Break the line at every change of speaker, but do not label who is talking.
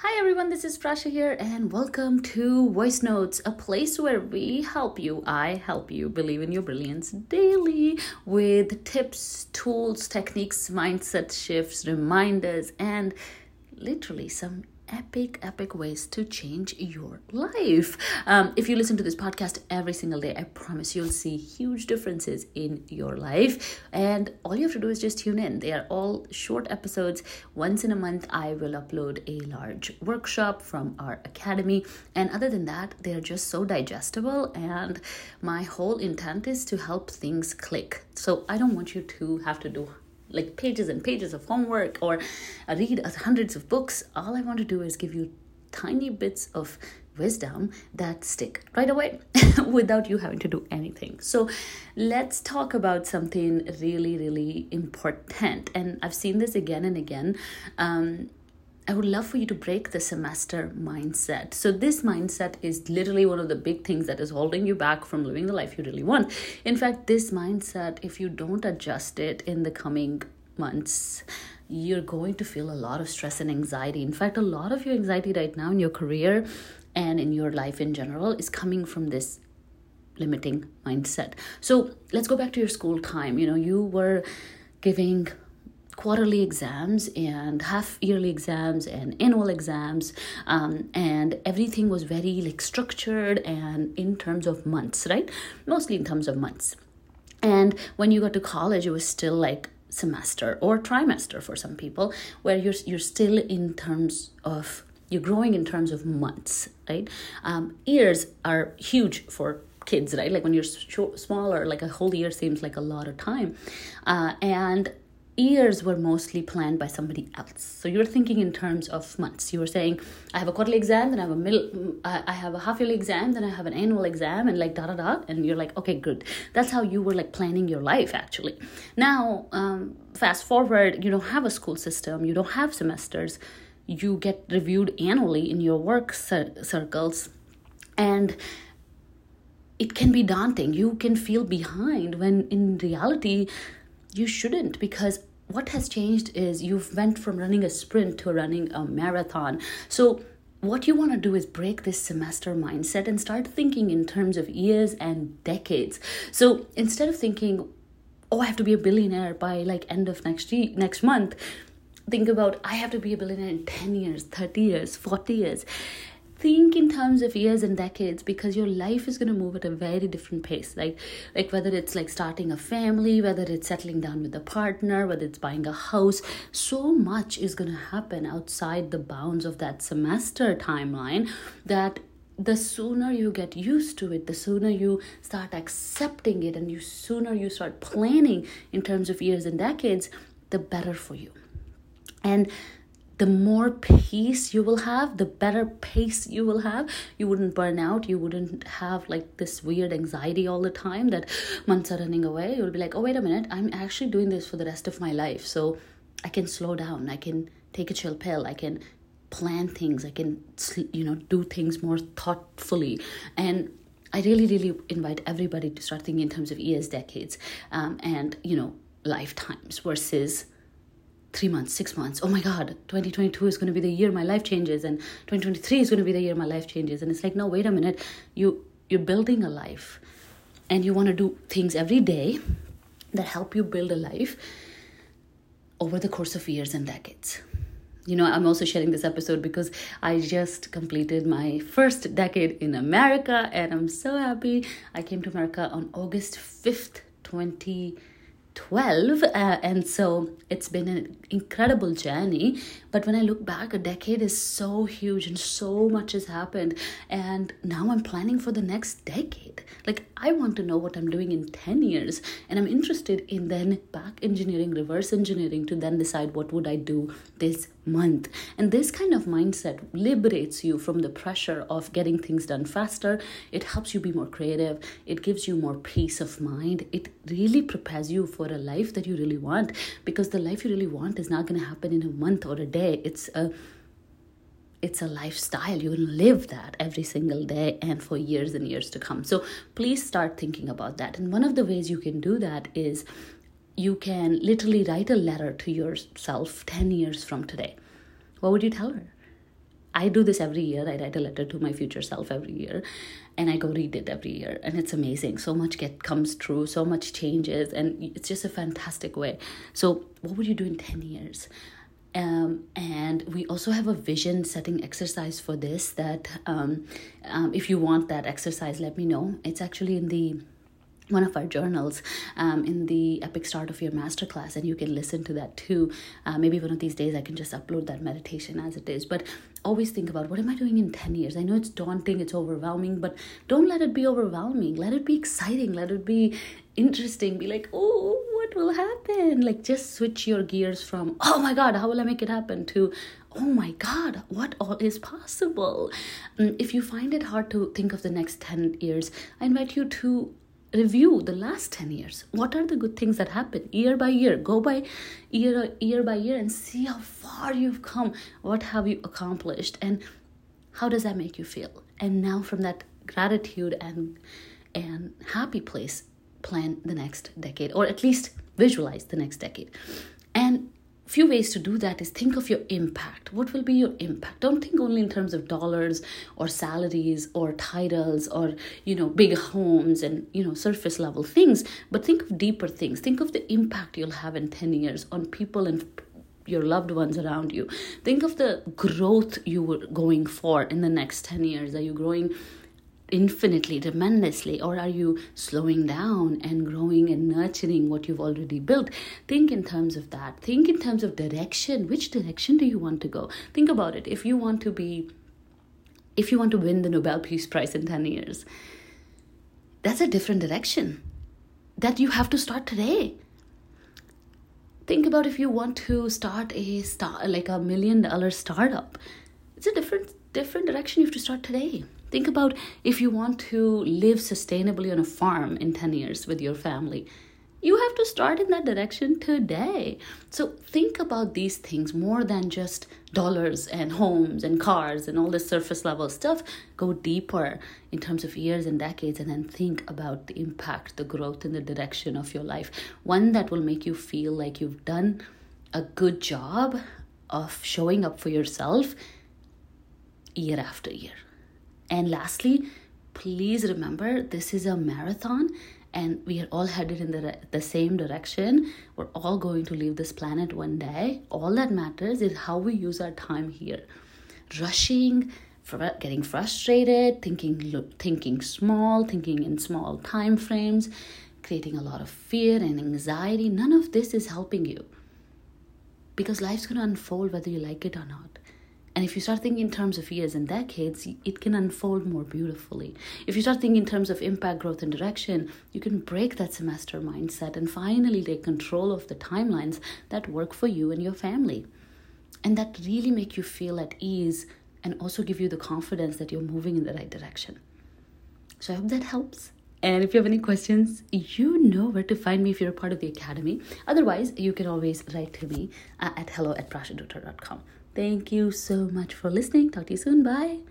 Hi everyone, this is Prasha here, and welcome to Voice Notes, a place where we help you, I help you believe in your brilliance daily with tips, tools, techniques, mindset shifts, reminders, and literally some epic, epic ways to change your life. Um, if you listen to this podcast every single day, I promise you'll see huge differences in your life. And all you have to do is just tune in. They are all short episodes. Once in a month, I will upload a large workshop from our academy. And other than that, they are just so digestible. And my whole intent is to help things click. So I don't want you to have to do like pages and pages of homework or read hundreds of books. All I want to do is give you tiny bits of wisdom that stick right away without you having to do anything. So, let's talk about something really, really important. And I've seen this again and again. Um, I would love for you to break the semester mindset. So, this mindset is literally one of the big things that is holding you back from living the life you really want. In fact, this mindset, if you don't adjust it in the coming months, you're going to feel a lot of stress and anxiety. In fact, a lot of your anxiety right now in your career and in your life in general is coming from this limiting mindset. So, let's go back to your school time. You know, you were giving quarterly exams and half yearly exams and annual exams um, and everything was very like structured and in terms of months right? Mostly in terms of months. And when you got to college it was still like semester or trimester for some people where you're you're still in terms of you're growing in terms of months right? Um, years are huge for kids right? Like when you're sh- smaller like a whole year seems like a lot of time. Uh, and years were mostly planned by somebody else. So you're thinking in terms of months. You were saying, I have a quarterly exam, then I have a middle, I have a half yearly exam, then I have an annual exam, and like da da da. And you're like, okay, good. That's how you were like planning your life actually. Now, um, fast forward, you don't have a school system, you don't have semesters. You get reviewed annually in your work cir- circles, and it can be daunting. You can feel behind when in reality you shouldn't because what has changed is you've went from running a sprint to running a marathon. So what you want to do is break this semester mindset and start thinking in terms of years and decades. So instead of thinking oh i have to be a billionaire by like end of next year next month think about i have to be a billionaire in 10 years 30 years 40 years think in terms of years and decades because your life is going to move at a very different pace like like whether it's like starting a family whether it's settling down with a partner whether it's buying a house so much is going to happen outside the bounds of that semester timeline that the sooner you get used to it the sooner you start accepting it and you sooner you start planning in terms of years and decades the better for you. And the more peace you will have, the better pace you will have. You wouldn't burn out. You wouldn't have like this weird anxiety all the time that months are running away. You'll be like, oh, wait a minute, I'm actually doing this for the rest of my life. So I can slow down. I can take a chill pill. I can plan things. I can, you know, do things more thoughtfully. And I really, really invite everybody to start thinking in terms of years, decades, um, and, you know, lifetimes versus three months, six months. Oh my God, 2022 is going to be the year my life changes, and 2023 is going to be the year my life changes. And it's like, no, wait a minute. You you're building a life, and you want to do things every day that help you build a life over the course of years and decades. You know, I'm also sharing this episode because I just completed my first decade in America, and I'm so happy. I came to America on August 5th, 20. 12 uh, and so it's been an incredible journey but when i look back a decade is so huge and so much has happened and now i'm planning for the next decade. Like i want to know what i'm doing in 10 years and i'm interested in then back engineering reverse engineering to then decide what would i do this month. And this kind of mindset liberates you from the pressure of getting things done faster. It helps you be more creative. It gives you more peace of mind. It really prepares you for a life that you really want because the life you really want is not going to happen in a month or a day. It's a it's a lifestyle. You will live that every single day and for years and years to come. So please start thinking about that. And one of the ways you can do that is you can literally write a letter to yourself 10 years from today. What would you tell her I do this every year. I write a letter to my future self every year and I go read it every year. And it's amazing. So much get comes true, so much changes, and it's just a fantastic way. So what would you do in 10 years? Um, and we also have a vision setting exercise for this that um, um, if you want that exercise let me know it's actually in the one of our journals um, in the epic start of your masterclass and you can listen to that too. Uh, maybe one of these days i can just upload that meditation as it is. But always think about what am i doing in 10 years? I know it's daunting it's overwhelming but don't let it be overwhelming. Let it be exciting. Let it be interesting. Be like oh what will happen? Like just switch your gears from oh my god how will i make it happen? to oh my god what all is possible? Um, if you find it hard to think of the next 10 years i invite you to review the last 10 years. What are the good things that happen year by year? Go by year year by year and see how far you've come. What have you accomplished? And how does that make you feel? And now from that gratitude and and happy place plan the next decade or at least visualize the next decade few ways to do that is think of your impact. What will be your impact? Don't think only in terms of dollars or salaries or titles or you know big homes and you know surface level things but think of deeper things. Think of the impact you'll have in 10 years on people and your loved ones around you. Think of the growth you were going for in the next 10 years. Are you growing infinitely, tremendously, or are you slowing down and growing and nurturing what you've already built? Think in terms of that. Think in terms of direction. Which direction do you want to go? Think about it. If you want to be, if you want to win the Nobel Peace Prize in 10 years, that's a different direction that you have to start today. Think about if you want to start a start like a million dollar startup. It's a different different direction you have to start today Think about if you want to live sustainably on a farm in 10 years with your family. You have to start in that direction today. So think about these things more than just dollars and homes and cars and all this surface level stuff. Go deeper in terms of years and decades and then think about the impact, the growth, and the direction of your life. One that will make you feel like you've done a good job of showing up for yourself year after year. And lastly, please remember this is a marathon and we are all headed in the, the same direction. We're all going to leave this planet one day. All that matters is how we use our time here. Rushing, getting frustrated, thinking thinking small, thinking in small time frames, creating a lot of fear and anxiety. None of this is helping you. Because life's going to unfold whether you like it or not. And if you start thinking in terms of years and decades, it can unfold more beautifully. If you start thinking in terms of impact, growth, and direction, you can break that semester mindset and finally take control of the timelines that work for you and your family. And that really make you feel at ease and also give you the confidence that you're moving in the right direction. So I hope that helps. And if you have any questions, you know where to find me if you're a part of the academy. Otherwise, you can always write to me uh, at hello at prashadutra.com. Thank you so much for listening. Talk to you soon. Bye.